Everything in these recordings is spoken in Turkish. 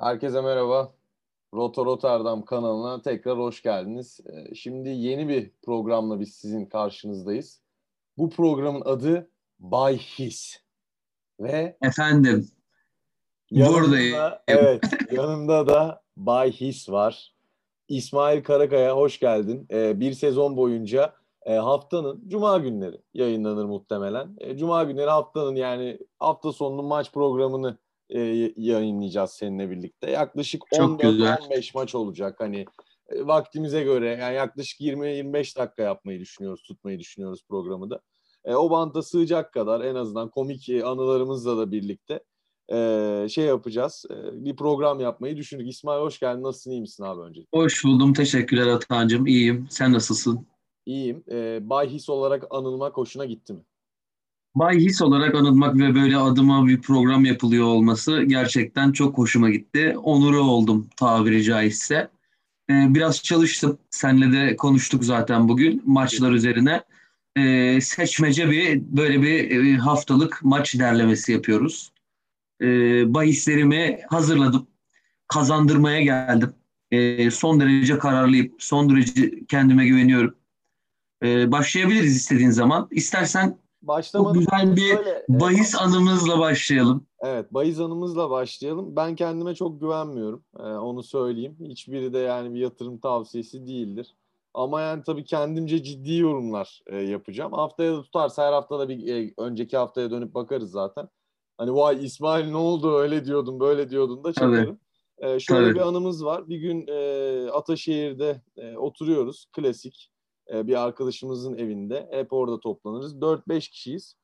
Herkese merhaba. Roto Rotterdam kanalına tekrar hoş geldiniz. Ee, Şimdi yeni bir programla biz sizin karşınızdayız. Bu programın adı Bay His. Ve Efendim, yanımda, Buradayım. evet, yanımda da Bay His var. İsmail Karakaya hoş geldin. Ee, bir sezon boyunca e, haftanın cuma günleri yayınlanır muhtemelen. E, Cuma günleri haftanın yani hafta sonunun maç programını e, yayınlayacağız seninle birlikte. Yaklaşık Çok güzel. 14-15 maç olacak. Hani e, vaktimize göre yani yaklaşık 20-25 dakika yapmayı düşünüyoruz, tutmayı düşünüyoruz programı da. E, o banta sığacak kadar en azından komik e, anılarımızla da birlikte e, şey yapacağız. E, bir program yapmayı düşündük. İsmail hoş geldin. Nasılsın? iyi misin abi önce? hoş buldum. Teşekkürler Atancığım. İyiyim. Sen nasılsın? İyiyim. E, Bay His olarak anılmak hoşuna gitti mi? Bay His olarak anılmak ve böyle adıma bir program yapılıyor olması gerçekten çok hoşuma gitti. Onuru oldum tabiri caizse. Ee, biraz çalıştım. Seninle de konuştuk zaten bugün maçlar üzerine. Ee, seçmece bir böyle bir e, haftalık maç derlemesi yapıyoruz. Ee, bahislerimi hazırladım. Kazandırmaya geldim. Ee, son derece kararlıyım. Son derece kendime güveniyorum. Ee, başlayabiliriz istediğin zaman. İstersen Başlamadan Çok güzel bir şöyle, e, bahis anımızla başlayalım. Evet, bahis anımızla başlayalım. Ben kendime çok güvenmiyorum. Ee, onu söyleyeyim. Hiçbiri de yani bir yatırım tavsiyesi değildir. Ama yani tabii kendimce ciddi yorumlar e, yapacağım. Haftaya da tutarsa her hafta da bir e, önceki haftaya dönüp bakarız zaten. Hani vay İsmail ne oldu öyle diyordun böyle diyordun da çakarım. Ee, şöyle Tabii. bir anımız var. Bir gün e, Ataşehir'de e, oturuyoruz. Klasik e, bir arkadaşımızın evinde. Hep orada toplanırız. 4-5 kişiyiz.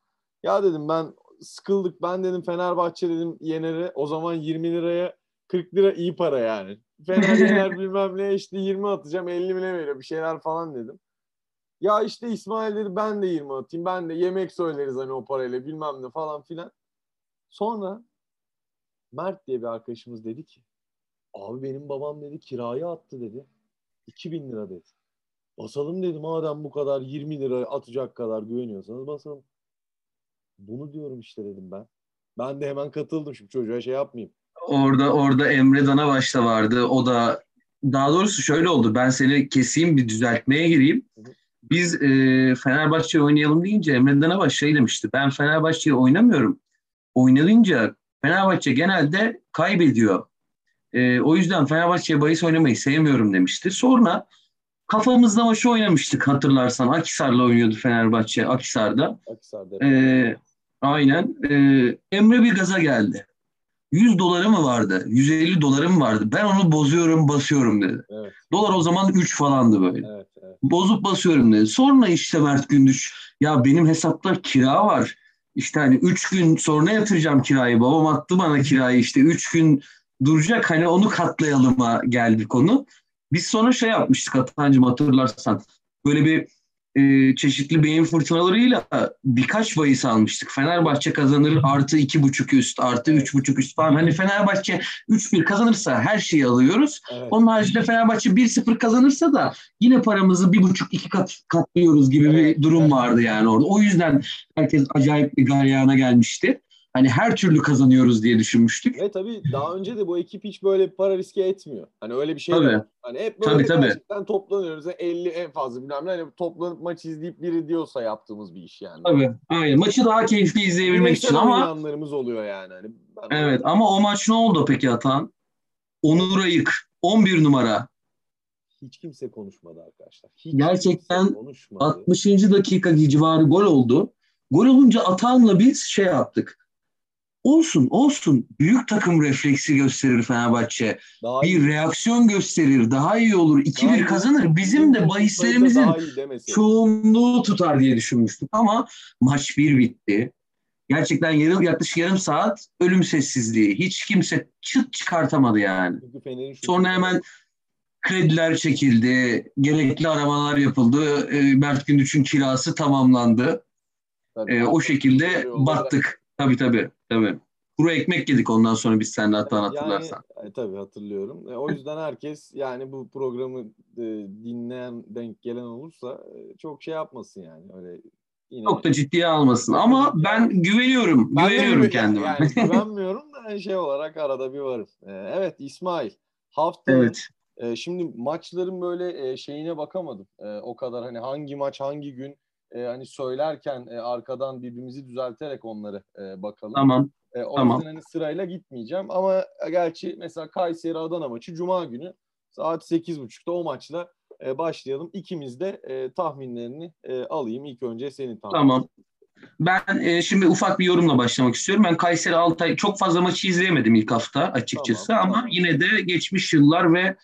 Ya dedim ben sıkıldık. Ben dedim Fenerbahçe dedim Yener'e o zaman 20 liraya 40 lira iyi para yani. Fener Yener bilmem ne işte 20 atacağım 50 mi ne veriyor bir şeyler falan dedim. Ya işte İsmail dedi ben de 20 atayım. Ben de yemek söyleriz hani o parayla bilmem ne falan filan. Sonra Mert diye bir arkadaşımız dedi ki abi benim babam dedi kiraya attı dedi. 2000 lira dedi. Basalım dedim madem bu kadar 20 lira atacak kadar güveniyorsanız basalım. Bunu diyorum işte dedim ben. Ben de hemen katıldım şimdi çocuğa şey yapmayayım. Orada orada Emre Danabaş da vardı. O da daha doğrusu şöyle oldu. Ben seni keseyim bir düzeltmeye gireyim. Biz e, Fenerbahçe oynayalım deyince Emre Danabaş şey demişti. Ben Fenerbahçe'yi oynamıyorum. Oynayınca Fenerbahçe genelde kaybediyor. E, o yüzden Fenerbahçe'ye bahis oynamayı sevmiyorum demişti. Sonra kafamızda maçı oynamıştık hatırlarsan. Akisar'la oynuyordu Fenerbahçe Akisar'da. Akhisar'da. Ee, aynen. Ee, Emre bir gaza geldi. 100 doları mı vardı? 150 doları mı vardı? Ben onu bozuyorum, basıyorum dedi. Evet, Dolar o zaman 3 falandı böyle. evet, evet. Bozup basıyorum dedi. Sonra işte Mert Gündüz ya benim hesapta kira var. İşte hani 3 gün sonra yatıracağım kirayı. Babam attı bana kirayı işte 3 gün duracak hani onu katlayalıma geldi konu. Biz sonra şey yapmıştık Atancığım hatırlarsan. Böyle bir e, çeşitli beyin fırtınalarıyla birkaç bahis almıştık. Fenerbahçe kazanır artı iki buçuk üst artı üç buçuk üst falan. Hani Fenerbahçe 3-1 kazanırsa her şeyi alıyoruz. evet. Onun haricinde Fenerbahçe 1-0 kazanırsa da yine paramızı bir buçuk iki kat katlıyoruz gibi Evet, bir durum vardı yani orada. O yüzden herkes acayip bir galyana gelmişti. Hani her türlü kazanıyoruz diye düşünmüştük. Ve tabii daha önce de bu ekip hiç böyle para riske etmiyor. Hani öyle bir şey Tabii. yok. Hani hep böyle Tabii, tabii. gerçekten toplanıyoruz. 50 en fazla bilmem ne. Hani toplanıp maç izleyip biri diyorsa yaptığımız bir iş yani. Tabii. Aynen. Maçı daha keyifli izleyebilmek Bireysel için ama oynayanlarımız oluyor yani. Hani ben Evet ama o maç ne oldu peki Atan? Onur Ayık 11 numara Hiç kimse konuşmadı arkadaşlar. Hiç Gerçekten konuşmadı. 60. dakika civarı gol oldu. Gol olunca Atan'la biz şey yaptık. Olsun olsun büyük takım refleksi gösterir Fenerbahçe. Daha Bir reaksiyon gösterir daha iyi olur. 2-1 iyi. kazanır. Bizim de bahislerimizin iyi çoğunluğu tutar diye düşünmüştük. Ama maç bir bitti. Gerçekten yarım, yaklaşık yarım saat ölüm sessizliği. Hiç kimse çıt çıkartamadı yani. Sonra hemen krediler çekildi, gerekli aramalar yapıldı. E, Mert Gündüz'ün kirası tamamlandı. Tabii. E, o şekilde battık. Tabii tabii. tabii. Kuru ekmek yedik ondan sonra biz seninle hatta hatırlarsan. Yani, e, tabii hatırlıyorum. E, o yüzden herkes yani bu programı e, dinleyen denk gelen olursa e, çok şey yapmasın yani. Öyle Yine... Çok da ciddiye almasın ama ben güveniyorum. Ben güveniyorum güven, kendime. Yani güvenmiyorum da şey olarak arada bir varım. Ee, evet İsmail. Hafta evet. e, şimdi maçların böyle e, şeyine bakamadım. E, o kadar hani hangi maç hangi gün e, hani söylerken e, arkadan birbirimizi düzelterek onları e, bakalım. Tamam. E, o tamam. yüzden hani sırayla gitmeyeceğim ama gerçi mesela Kayseri Adana maçı Cuma günü saat 8.30'da o maçla e, başlayalım. İkimiz de e, tahminlerini e, alayım. İlk önce senin tahminin. Tamam. Ben e, şimdi ufak bir yorumla başlamak istiyorum. Ben Kayseri Altay çok fazla maçı izleyemedim ilk hafta açıkçası tamam, ama tamam. yine de geçmiş yıllar ve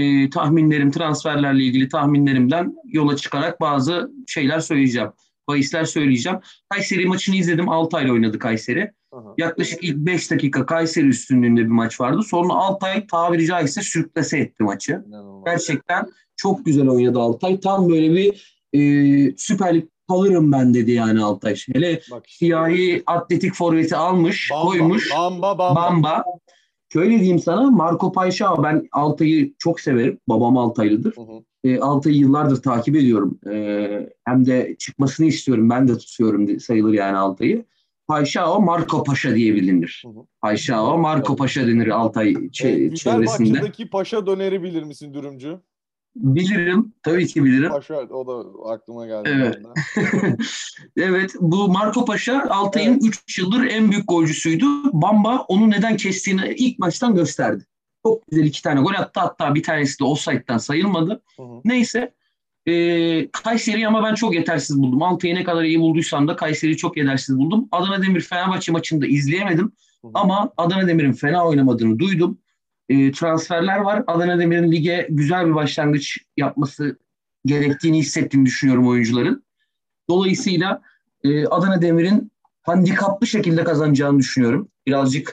e, tahminlerim, transferlerle ilgili tahminlerimden yola çıkarak bazı şeyler söyleyeceğim. Bahisler söyleyeceğim. Kayseri maçını izledim. Altay'la oynadı Kayseri. Aha. Yaklaşık ilk 5 dakika Kayseri üstünlüğünde bir maç vardı. Sonra Altay tabiri caizse sürüklese etti maçı. İnanılmaz. Gerçekten çok güzel oynadı Altay. Tam böyle bir e, Süper Lig kalırım ben dedi yani Altay. Hele Bak işte. siyahi atletik forveti almış, bamba, koymuş. Bamba, bamba. Bamba. Şöyle diyeyim sana Marco Payşa ben Altay'ı çok severim. Babam Altaylıdır. Hı hı. E, Altay'ı yıllardır takip ediyorum. E, hem de çıkmasını istiyorum. Ben de tutuyorum sayılır yani Altay'ı. Payşao Marco Paşa diye bilinir. Payşao Marco Paşa denir Altay ç- e, çevresinde. Güzel paşa döneri bilir misin dürümcü? Bilirim. Tabii ki bilirim. Paşa o da aklıma geldi. Evet. evet. Bu Marco Paşa Altay'ın 3 evet. yıldır en büyük golcüsüydü. Bamba onu neden kestiğini ilk maçtan gösterdi. Çok güzel iki tane gol attı. Hatta bir tanesi de offside'den sayılmadı. Hı hı. Neyse. E, Kayseri'yi ama ben çok yetersiz buldum. Altay'ı ne kadar iyi bulduysam da Kayseri'yi çok yetersiz buldum. Adana Demir Fenerbahçe maçını da izleyemedim. Hı hı. Ama Adana Demir'in fena oynamadığını duydum e, transferler var. Adana Demir'in lige güzel bir başlangıç yapması gerektiğini hissettiğini düşünüyorum oyuncuların. Dolayısıyla e, Adana Demir'in handikaplı şekilde kazanacağını düşünüyorum. Birazcık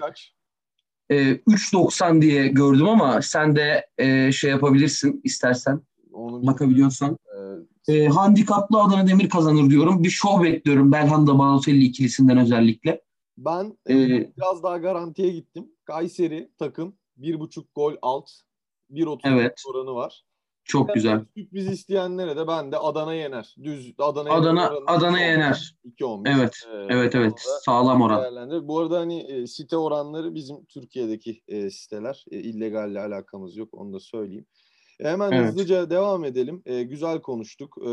e, 3.90 diye gördüm ama sen de e, şey yapabilirsin istersen. Onu bakabiliyorsan. Evet. E, handikaplı Adana Demir kazanır diyorum. Bir şov bekliyorum Belhanda Balotelli ikilisinden özellikle. Ben ee, biraz daha garantiye gittim. Kayseri takım bir buçuk gol alt. 1.30 evet. oranı var. Çok güzel. Sürpriz isteyenlere de ben de Adana yener. Düz Adana Adana Adana yener. 2.15. Evet. Ee, evet evet. Sağlam oran. Bu arada hani e, site oranları bizim Türkiye'deki e, siteler. E, illegalle alakamız yok. Onu da söyleyeyim. E, hemen evet. hızlıca devam edelim. E, güzel konuştuk. E,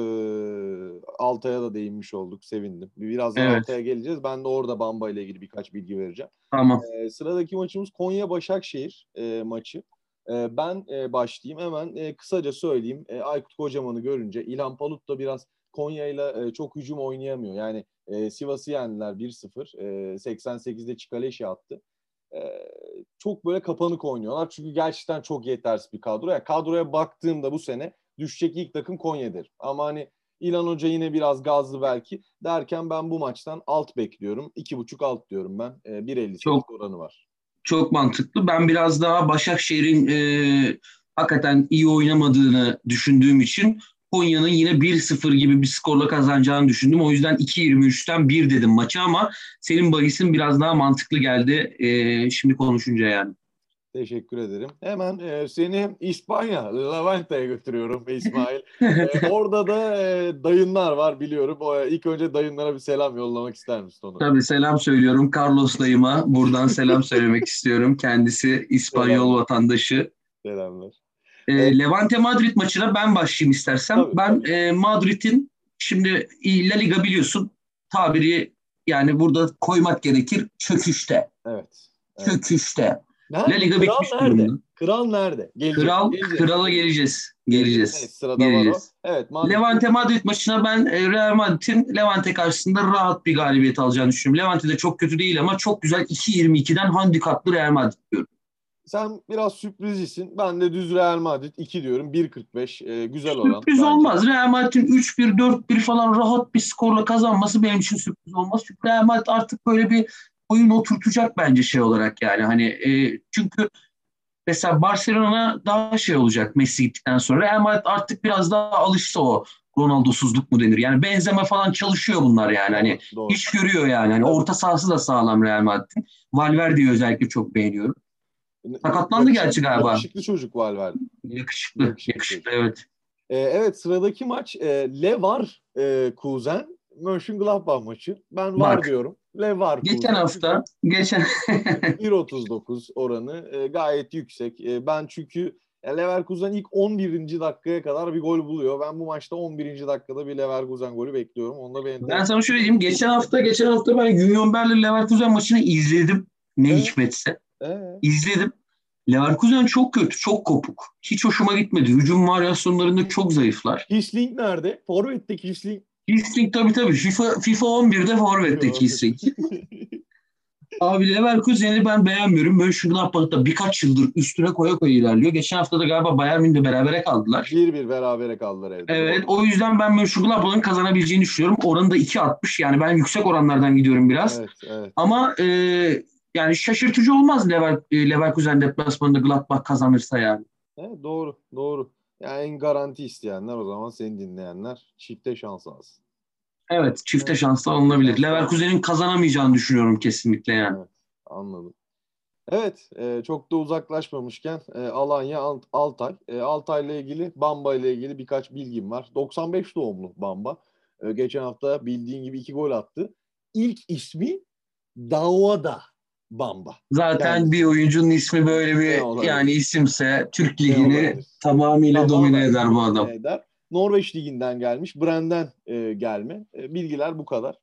Altay'a da değinmiş olduk. Sevindim. Biraz daha evet. Altay'a geleceğiz. Ben de orada Bamba ile ilgili birkaç bilgi vereceğim. Tamam. E, sıradaki maçımız Konya Başakşehir e, maçı. E, ben e, başlayayım. Hemen e, kısaca söyleyeyim. E, Aykut Kocaman'ı görünce İlhan Palut da biraz Konya ile çok hücum oynayamıyor. Yani e, Sivas'ı yendiler 1-0. E, 88'de Çikaleşi attı çok böyle kapanık oynuyorlar. Çünkü gerçekten çok yetersiz bir kadro. Yani kadroya baktığımda bu sene düşecek ilk takım Konya'dır. Ama hani İlan Hoca yine biraz gazlı belki. Derken ben bu maçtan alt bekliyorum. 2.5 alt diyorum ben. E, 1.58 çok, oranı var. Çok mantıklı. Ben biraz daha Başakşehir'in e, hakikaten iyi oynamadığını düşündüğüm için Konya'nın yine 1-0 gibi bir skorla kazanacağını düşündüm. O yüzden 2-23'ten 1 dedim maçı ama senin bahisin biraz daha mantıklı geldi e, şimdi konuşunca yani. Teşekkür ederim. Hemen e, seni İspanya, Levante'ye götürüyorum İsmail. e, orada da e, dayınlar var biliyorum. O, ilk önce dayınlara bir selam yollamak ister misin onu? Tabii selam söylüyorum. Carlos dayıma buradan selam söylemek istiyorum. Kendisi İspanyol Selam. vatandaşı. Selamlar. E, Levante Madrid maçına ben başlayayım istersen. Tabii, ben. E, Madrid'in şimdi La Liga biliyorsun tabiri yani burada koymak gerekir çöküşte. Evet. evet. Çöküşte. Nerede? La Liga Kral bitmiş nerede? durumda. Kral nerede? Geleceğiz. Kral, geleceğiz. krala geleceğiz. Geleceğiz. Evet, sırada geleceğiz. var o. Evet, Madrid. Levante Madrid maçına ben e, Real Madrid'in Levante karşısında rahat bir galibiyet alacağını düşünüyorum. Levante de çok kötü değil ama çok güzel 2-22'den handikaplı Real Madrid diyorum. Sen biraz sürprizcisin. Ben de düz Real Madrid 2 diyorum. 1.45 e, güzel. Sürpriz bence. olmaz. Real Madrid'in 3-1, 4-1 falan rahat bir skorla kazanması benim için sürpriz olmaz. Çünkü Real Madrid artık böyle bir oyun oturtacak bence şey olarak yani. Hani e, çünkü mesela Barcelona daha şey olacak Messi gittikten sonra. Real Madrid artık biraz daha alıştı o Ronaldo'suzluk mu denir? Yani benzeme falan çalışıyor bunlar yani. Hani Doğru. iş görüyor yani. Hani orta sahası da sağlam Real Madrid'in. Valverde'yi özellikle çok beğeniyorum. Sakatlandı gerçi galiba. Yakışıklı çocuk Valverde. Yakışıklı, yakışıklı, yakışıklı evet. Ee, evet sıradaki maç e, Le var e, Kuzen Mönchengladbach maçı. Ben var Bak. diyorum. Leverkusen. Geçen hafta geçen 1.39 oranı e, gayet yüksek. E, ben çünkü e, Leverkusen ilk 11. dakikaya kadar bir gol buluyor. Ben bu maçta 11. dakikada bir Leverkusen golü bekliyorum. Onda benim ben sana şöyle diyeyim. Geçen hafta geçen hafta ben Union Berlin Leverkusen maçını izledim. Ne Evet. hikmetse. Ee, İzledim. Leverkusen çok kötü, çok kopuk. Hiç hoşuma gitmedi. Hücum varyasyonlarında çok zayıflar. Hisling nerede? Forvet'teki Hisling. Kisling tabii tabii. FIFA, FIFA 11'de Forvet'te Kisling. Abi Leverkusen'i ben beğenmiyorum. Mönchengladbach'ta birkaç yıldır üstüne koya koya ilerliyor. Geçen hafta da galiba Bayern Münih'le berabere kaldılar. 1-1 berabere kaldılar evde. Evet o yüzden ben Mönchengladbach'ın kazanabileceğini düşünüyorum. Oranı da 2.60 yani ben yüksek oranlardan gidiyorum biraz. Evet, evet. Ama e, yani şaşırtıcı olmaz Lever, e, Leverkusen deplasmanında Gladbach kazanırsa yani. Evet, doğru, doğru. Yani en garanti isteyenler o zaman seni dinleyenler çifte şans alsın. Evet çifte şansla alınabilir. Leverkusen'in kazanamayacağını düşünüyorum kesinlikle yani. Evet, anladım. Evet, e, çok da uzaklaşmamışken e, Alanya Alt- Altay. E, Altay'la ilgili, Bamba ile ilgili birkaç bilgim var. 95 doğumlu Bamba. E, geçen hafta bildiğin gibi iki gol attı. İlk ismi Davada Bamba. Zaten Yani- bir oyuncunun ismi böyle bir yani isimse Türk ligini tamamıyla Tamamen domine eder bu adam. eder. Norveç liginden gelmiş. Brand'den e, gelme. E, bilgiler bu kadar.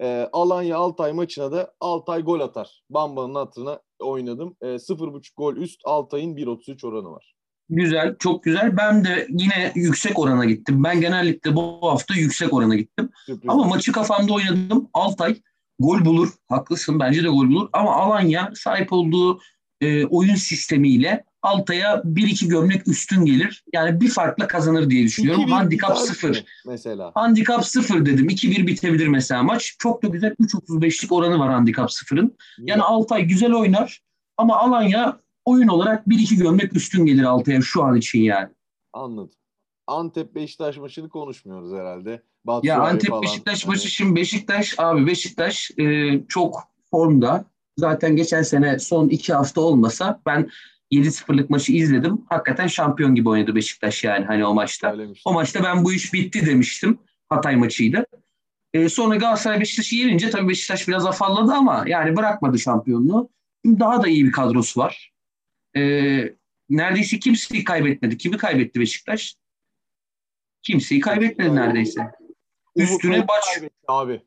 E, Alanya Altay maçına da Altay gol atar. Bamba'nın hatırına oynadım. E, 0.5 gol üst Altay'ın 1.33 oranı var. Güzel, çok güzel. Ben de yine yüksek orana gittim. Ben genellikle bu hafta yüksek orana gittim. Sürpriz. Ama maçı kafamda oynadım. Altay gol bulur. Haklısın bence de gol bulur. Ama Alanya sahip olduğu e, oyun sistemiyle Altay'a 1-2 gömlek üstün gelir. Yani bir farkla kazanır diye düşünüyorum. 2-1 Handikap biter 0. mi Mesela. Handikap 0 dedim. 2-1 bitebilir mesela maç. Çok da güzel 3.35'lik oranı var handikap 0'ın. Yani Altay güzel oynar ama Alanya oyun olarak 1-2 gömlek üstün gelir Altay'a şu an için yani. Anladım. Antep Beşiktaş maçını konuşmuyoruz herhalde. Ya Batshuayi Antep falan. Beşiktaş Hani maçı şimdi Beşiktaş abi Beşiktaş e, çok formda. Zaten geçen sene son iki hafta olmasa ben 7-0'lık maçı izledim. Hakikaten şampiyon gibi oynadı Beşiktaş yani hani o maçta. söylemiştim. O maçta ben bu iş bitti demiştim. Hatay maçıydı. E, sonra Galatasaray Beşiktaş'ı yenince tabii Beşiktaş biraz afalladı ama yani bırakmadı şampiyonluğu. Şimdi daha da iyi bir kadrosu var. E, neredeyse kimseyi kaybetmedi. Kimi kaybetti Beşiktaş? Kimseyi kaybetmedi neredeyse. Üstüne baş- abi.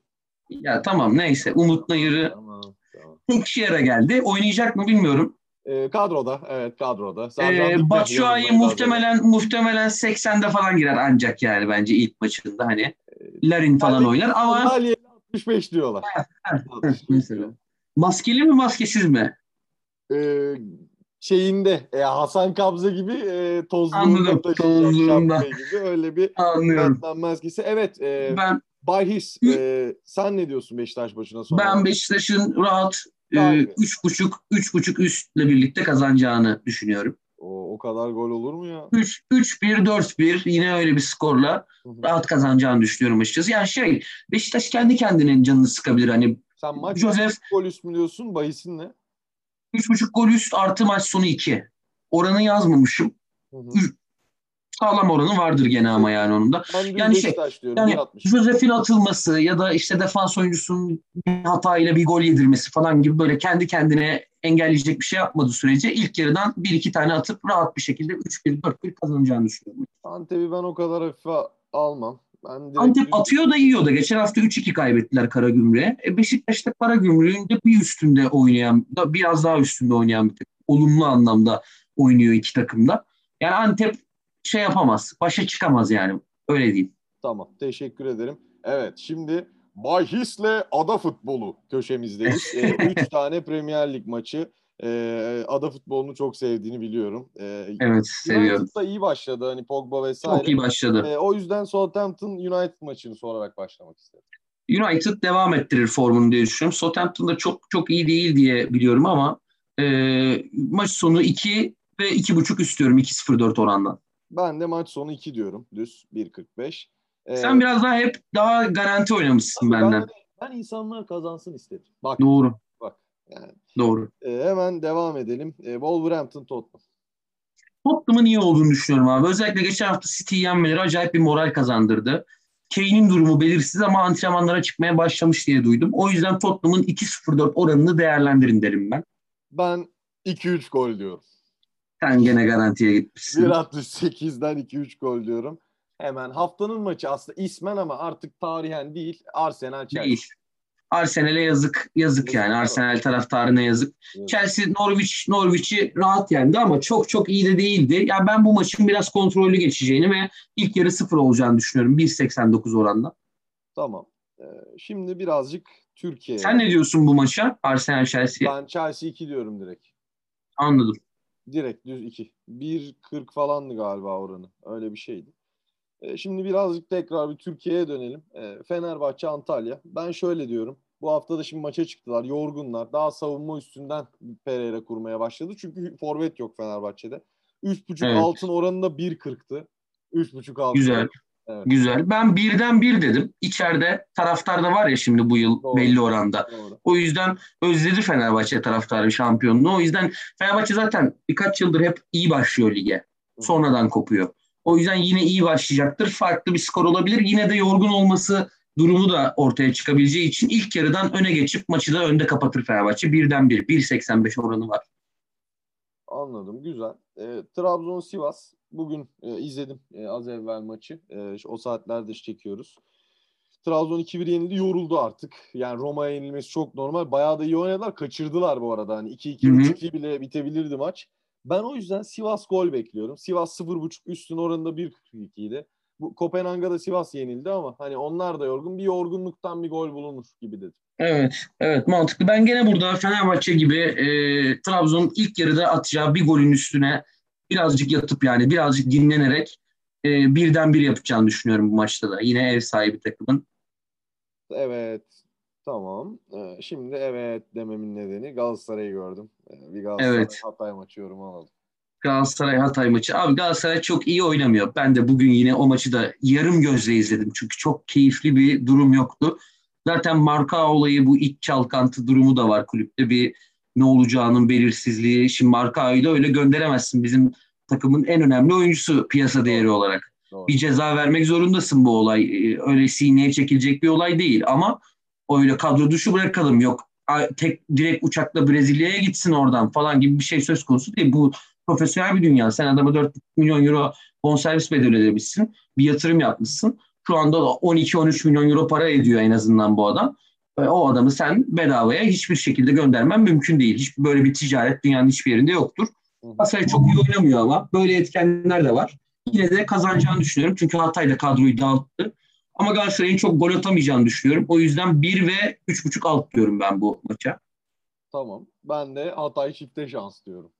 Ya tamam neyse. Umut Nayır'ı Tamam, tamam. tek yere geldi. Oynayacak mı bilmiyorum. E, kadroda, evet kadroda. Ee, Dikmen Batshuayi muhtemelen muhtemelen 80'de falan girer ancak yani bence ilk maçında hani Larin falan Yani oynar ama Sandalyeyle 65 diyorlar. heh, 65 mesela. maskeli mi maskesiz mi? Ee, şeyinde e, Hasan Kabze gibi e, tozluğunda taşıyacak gibi öyle bir. Batman maskesi. Evet e, Ben Bahis e, sen ne diyorsun Beşiktaş başına sonra? ben Beşiktaş'ın rahat e, üç buçuk üç buçuk üstle birlikte kazanacağını düşünüyorum. o, o kadar gol olur mu ya? 3 3 1 4 1 yine öyle bir skorla rahat kazanacağını düşünüyorum açıkçası. Yani şey Beşiktaş kendi kendinin canını sıkabilir. Hani Sen maç Joseph gol üst mü diyorsun? Bahis'in ne? 3.5 gol üst artı maç sonu 2. Oranı yazmamışım. Hı hı. Üç. Sağlam oranı vardır gene ama yani onun da. Ben Yani şey, diyorum. Yani 1.60. Josef'in atılması ya da işte defans oyuncusunun bir hatayla bir gol yedirmesi falan gibi böyle kendi kendine engelleyecek bir şey yapmadığı sürece ilk yarıdan bir iki tane atıp rahat bir şekilde 3-1 4-1 kazanacağını düşünüyorum. Antep'i ben o kadar hafife almam. Ben direkt Antep atıyor da yiyor da. Geçen hafta 3-2 kaybettiler Karagümrük'e. E Beşiktaş'ta Karagümrük'ün de bir üstünde oynayan, da biraz daha üstünde oynayan bir takım. Olumlu anlamda oynuyor iki takımda. Yani Antep şey yapamaz. Başa çıkamaz yani. Öyle diyeyim. Tamam teşekkür ederim. Evet şimdi Bahis'le ada futbolu köşemizdeyiz. Ee, üç tane Premier Lig maçı. Ee, ada futbolunu çok sevdiğini biliyorum. Ee, Evet seviyorum. United da iyi başladı hani Pogba vesaire. Çok iyi başladı. Ee, o yüzden Southampton United maçını sorarak başlamak istedim. United devam ettirir formunu diye düşünüyorum. Southampton da çok çok iyi değil diye biliyorum ama e, maç sonu 2 ve 2.5 istiyorum 2.04 orandan. Ben de maç sonu 2 diyorum. Düz 1.45. Ee, Sen biraz daha hep daha garanti oynamışsın ben, benden. ben insanlar kazansın istedim. Bak Doğru. Yani, Doğru. e, hemen devam edelim. E, Wolverhampton Tottenham. Tottenham'ın iyi olduğunu düşünüyorum abi. Özellikle geçen hafta City'yi yenmeleri acayip bir moral kazandırdı. Kane'in durumu belirsiz ama antrenmanlara çıkmaya başlamış diye duydum. O yüzden Tottenham'ın 2-0-4 oranını değerlendirin derim ben. Ben 2-3 gol diyorum. Sen gene garantiye gitmişsin. 1.68'den 2-3 gol diyorum. Hemen haftanın maçı aslında ismen ama artık tarihen değil. Arsenal Chelsea. Değil. Arsenal'e yazık yazık yani. Arsenal taraftarına yazık. Evet. Chelsea Norwich Norwich'i rahat yendi ama çok çok iyi de değildi. Ya yani ben bu maçın biraz kontrollü geçeceğini ve ilk yarı sıfır olacağını düşünüyorum 1.89 oranla. Tamam. Ee, şimdi birazcık Türkiye. Sen ne diyorsun bu maça? Arsenal Chelsea'ye. Ben Chelsea 2 diyorum direkt. Anladım. Direkt düz 2. 1.40 falandı galiba oranı. Öyle bir şeydi. Ee, şimdi birazcık tekrar bir Türkiye'ye dönelim. Ee, Fenerbahçe Antalya. Ben şöyle diyorum. Bu hafta da şimdi maça çıktılar. Yorgunlar. Daha savunma üstünden Pereira kurmaya başladı. Çünkü forvet yok Fenerbahçe'de. 3.5 Evet. altın oranı da 1.40'tı. 3.5 altın. Güzel. Evet. Güzel. Ben birden bir dedim. İçeride taraftar da var ya şimdi bu yıl Doğru. belli oranda. Doğru. O yüzden özledi Fenerbahçe taraftarı şampiyonluğu. O yüzden Fenerbahçe zaten birkaç yıldır hep iyi başlıyor lige. Sonradan kopuyor. O yüzden yine iyi başlayacaktır. Farklı bir skor olabilir. Yine de yorgun olması durumu da ortaya çıkabileceği için ilk yarıdan öne geçip maçı da önde kapatır Fenerbahçe. Birden bir. 1.85 oranı var. Anladım. Güzel. E, Trabzon-Sivas. Bugün e, izledim e, az evvel maçı. E, o saatlerde çekiyoruz. Trabzon 2-1 yenildi. Yoruldu artık. Yani Roma'ya yenilmesi çok normal. Bayağı da iyi oynadılar. Kaçırdılar bu arada. Hani 2-2 Hı hı. 3-2 bile bitebilirdi maç. Ben o yüzden Sivas gol bekliyorum. Sivas 0.5 üstün oranında 1.42 idi. Bu Kopenhag'a da Sivas yenildi ama hani onlar da yorgun. Bir yorgunluktan bir gol bulunur gibi dedim. Evet, evet mantıklı. Ben gene burada Fenerbahçe gibi e, Trabzon'un ilk yarıda atacağı bir golün üstüne birazcık yatıp yani birazcık dinlenerek e, birden bir yapacağını düşünüyorum bu maçta da. Yine ev sahibi takımın. Evet. Tamam. Ee, şimdi evet dememin nedeni Galatasaray'ı gördüm. Ee, bir Galatasaray Evet. Hatay maçı yorumu alalım. Galatasaray Hatay maçı. Abi Galatasaray çok iyi oynamıyor. Ben de bugün yine o maçı da yarım gözle izledim. Çünkü çok keyifli bir durum yoktu. Zaten marka olayı bu iç çalkantı durumu da var kulüpte. Bir ne olacağının belirsizliği. Şimdi Markao'yu da öyle gönderemezsin. Bizim takımın en önemli oyuncusu piyasa değeri olarak. Doğru. Bir ceza vermek zorundasın bu olay. Ee, Öyle sineye çekilecek bir olay değil ama öyle kadro dışı bırakalım. Yok tek direkt uçakla Brezilya'ya gitsin oradan falan gibi bir şey söz konusu değil. Bu profesyonel bir dünya. Sen adama 4 milyon euro bonservis bedeli ödemişsin. Bir yatırım yapmışsın. Şu anda da 12-13 milyon euro para ediyor en azından bu adam. Ve o adamı sen bedavaya hiçbir şekilde göndermen mümkün değil. Hiç böyle bir ticaret dünyanın hiçbir yerinde yoktur. Hatay çok iyi oynamıyor ama böyle etkenler de var. Yine de kazanacağını düşünüyorum. Çünkü Hatay da kadroyu dağıttı. Ama Galatasaray'ın çok gol atamayacağını düşünüyorum. O yüzden 1 ve 3.5 alt diyorum ben bu maça. Tamam. Ben de Hatay çifte şans diyorum.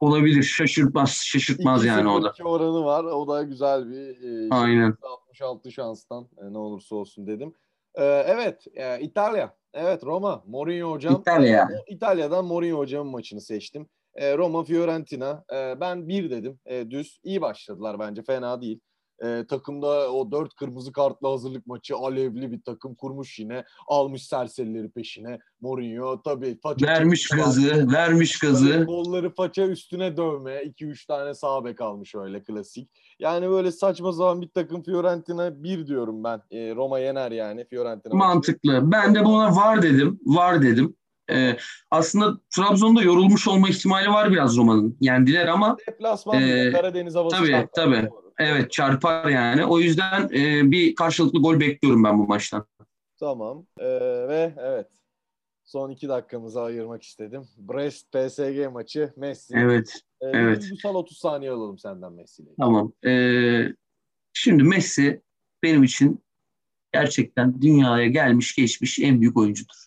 Olabilir. Şaşırtmaz. Şaşırtmaz yani o da. 2-0-2 oranı var. O da güzel bir e, Aynen. 66 şanstan e, ne olursa olsun dedim. Ee, evet. e, İtalya. Evet Roma. Mourinho hocam. İtalya. E, İtalya'dan Mourinho hocamın maçını seçtim. E, Roma Fiorentina. E, ben bir dedim. E, düz. İyi başladılar bence. Fena değil. E, takımda o dört kırmızı kartlı hazırlık maçı alevli bir takım kurmuş yine. Almış serserileri peşine. Mourinho tabii. faça Vermiş var. gazı. Vermiş gazı. Kolları faça üstüne dövme. 2-3 tane sağ bek almış öyle klasik. Yani böyle saçma sapan bir takım Fiorentina 1 diyorum ben. E, Roma yener yani Fiorentina. Mantıklı. Ben de buna var dedim. Var dedim. Ee, aslında Trabzon'da yorulmuş olma ihtimali var biraz Roma'nın. Yendiler ama Deplasman bile, Karadeniz havası. tabii, tabii. Evet çarpar yani. O yüzden e, bir karşılıklı gol bekliyorum ben bu maçtan. Tamam. Ee, ve evet. Son iki dakikamızı ayırmak istedim. Brest PSG maçı Messi. Evet. Ee, evet. Bir duygusal 30 saniye alalım senden Messi'yle. Tamam. Ee, şimdi Messi benim için gerçekten dünyaya gelmiş geçmiş en büyük oyuncudur.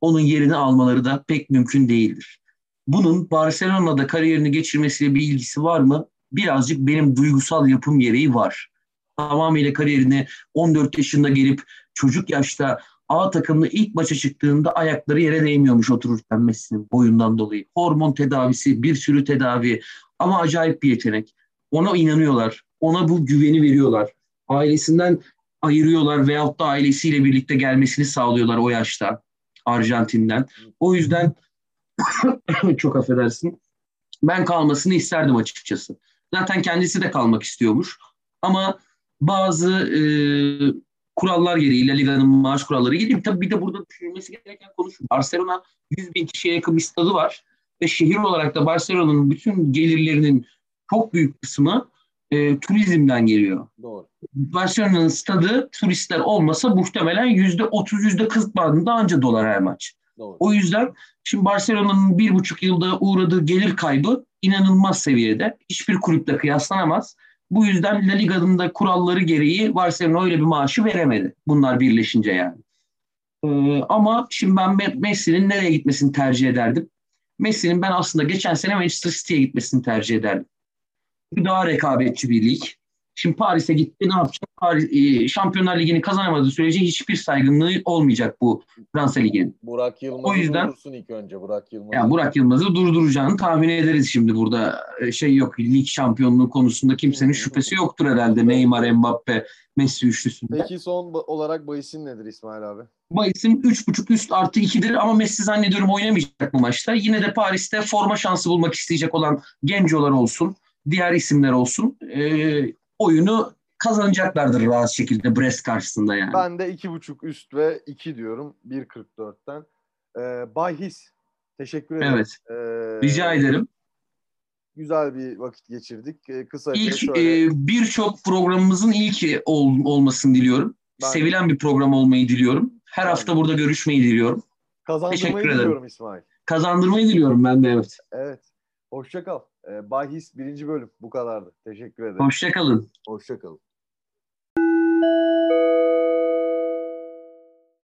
Onun yerini almaları da pek mümkün değildir. Bunun Barcelona'da kariyerini geçirmesiyle bir ilgisi var mı? Birazcık benim duygusal yapım gereği var. Tamamıyla kariyerini 14 yaşında gelip çocuk yaşta A takımlı ilk maça çıktığında ayakları yere değmiyormuş otururken Messi'nin boyundan dolayı. Hormon tedavisi, bir sürü tedavi ama acayip bir yetenek. Ona inanıyorlar. Ona bu güveni veriyorlar. Ailesinden ayırıyorlar veyahut da ailesiyle birlikte gelmesini sağlıyorlar o yaşta Arjantin'den. O yüzden çok affedersin. Ben kalmasını isterdim açıkçası. Zaten kendisi de kalmak istiyormuş. Ama bazı e, kurallar gereği La Liga'nın maaş kuralları gereği tabii bir de burada düşünülmesi gereken konu şu. Barcelona 100 bin kişiye yakın bir stadı var ve şehir olarak da Barcelona'nın bütün gelirlerinin çok büyük kısmı e, turizmden geliyor. Doğru. Barcelona'nın stadı turistler olmasa muhtemelen yüzde otuz yüzde kırk bandında anca dolar her maç. Doğru. O yüzden şimdi Barcelona'nın bir buçuk yılda uğradığı gelir kaybı inanılmaz seviyede. Hiçbir kulüple kıyaslanamaz. Bu yüzden La Liga'nın da kuralları gereği Barcelona öyle bir maaşı veremedi. Bunlar birleşince yani. Ee, ama şimdi ben Messi'nin nereye gitmesini tercih ederdim. Messi'nin ben aslında geçen sene Manchester City'ye gitmesini tercih ederdim. Daha rekabetçi bir lig. Şimdi Paris'e gitti ne yapacak? E, Şampiyonlar Ligi'ni kazanamadığı sürece hiçbir saygınlığı olmayacak bu Fransa Ligi'nin. Burak Yılmaz'ı o yüzden, durdursun ilk önce Burak Yılmaz'ı. Yani Burak Yılmaz'ı durduracağını tahmin ederiz şimdi burada. E, şey yok lig şampiyonluğu konusunda kimsenin şüphesi yoktur herhalde Neymar, Mbappe, Messi üçlüsünde. Peki son olarak bahisin nedir İsmail abi? Bahisim 3.5 üst artı 2'dir ama Messi zannediyorum oynamayacak bu maçta. Yine de Paris'te forma şansı bulmak isteyecek olan gencolar olsun, diğer isimler olsun. E, oyunu kazanacaklardır rahat şekilde Brest karşısında yani. Ben de 2.5 üst ve 2 diyorum 1.44'ten. Ee, Bahis. Teşekkür ederim. Evet. Ee, Rica ederim. Güzel bir vakit geçirdik. Ee, kısa İlk şöyle... e, birçok programımızın ilki ol, olmasını diliyorum. Ben, Sevilen bir program olmayı diliyorum. Her ben, hafta burada görüşmeyi diliyorum. Kazandırmayı Teşekkür diliyorum ederim. İsmail. Kazandırmayı diliyorum ben de evet. Evet. Hoşça kal. Ee, Bahis birinci bölüm bu kadardı. Teşekkür ederim. Hoşça kalın. Música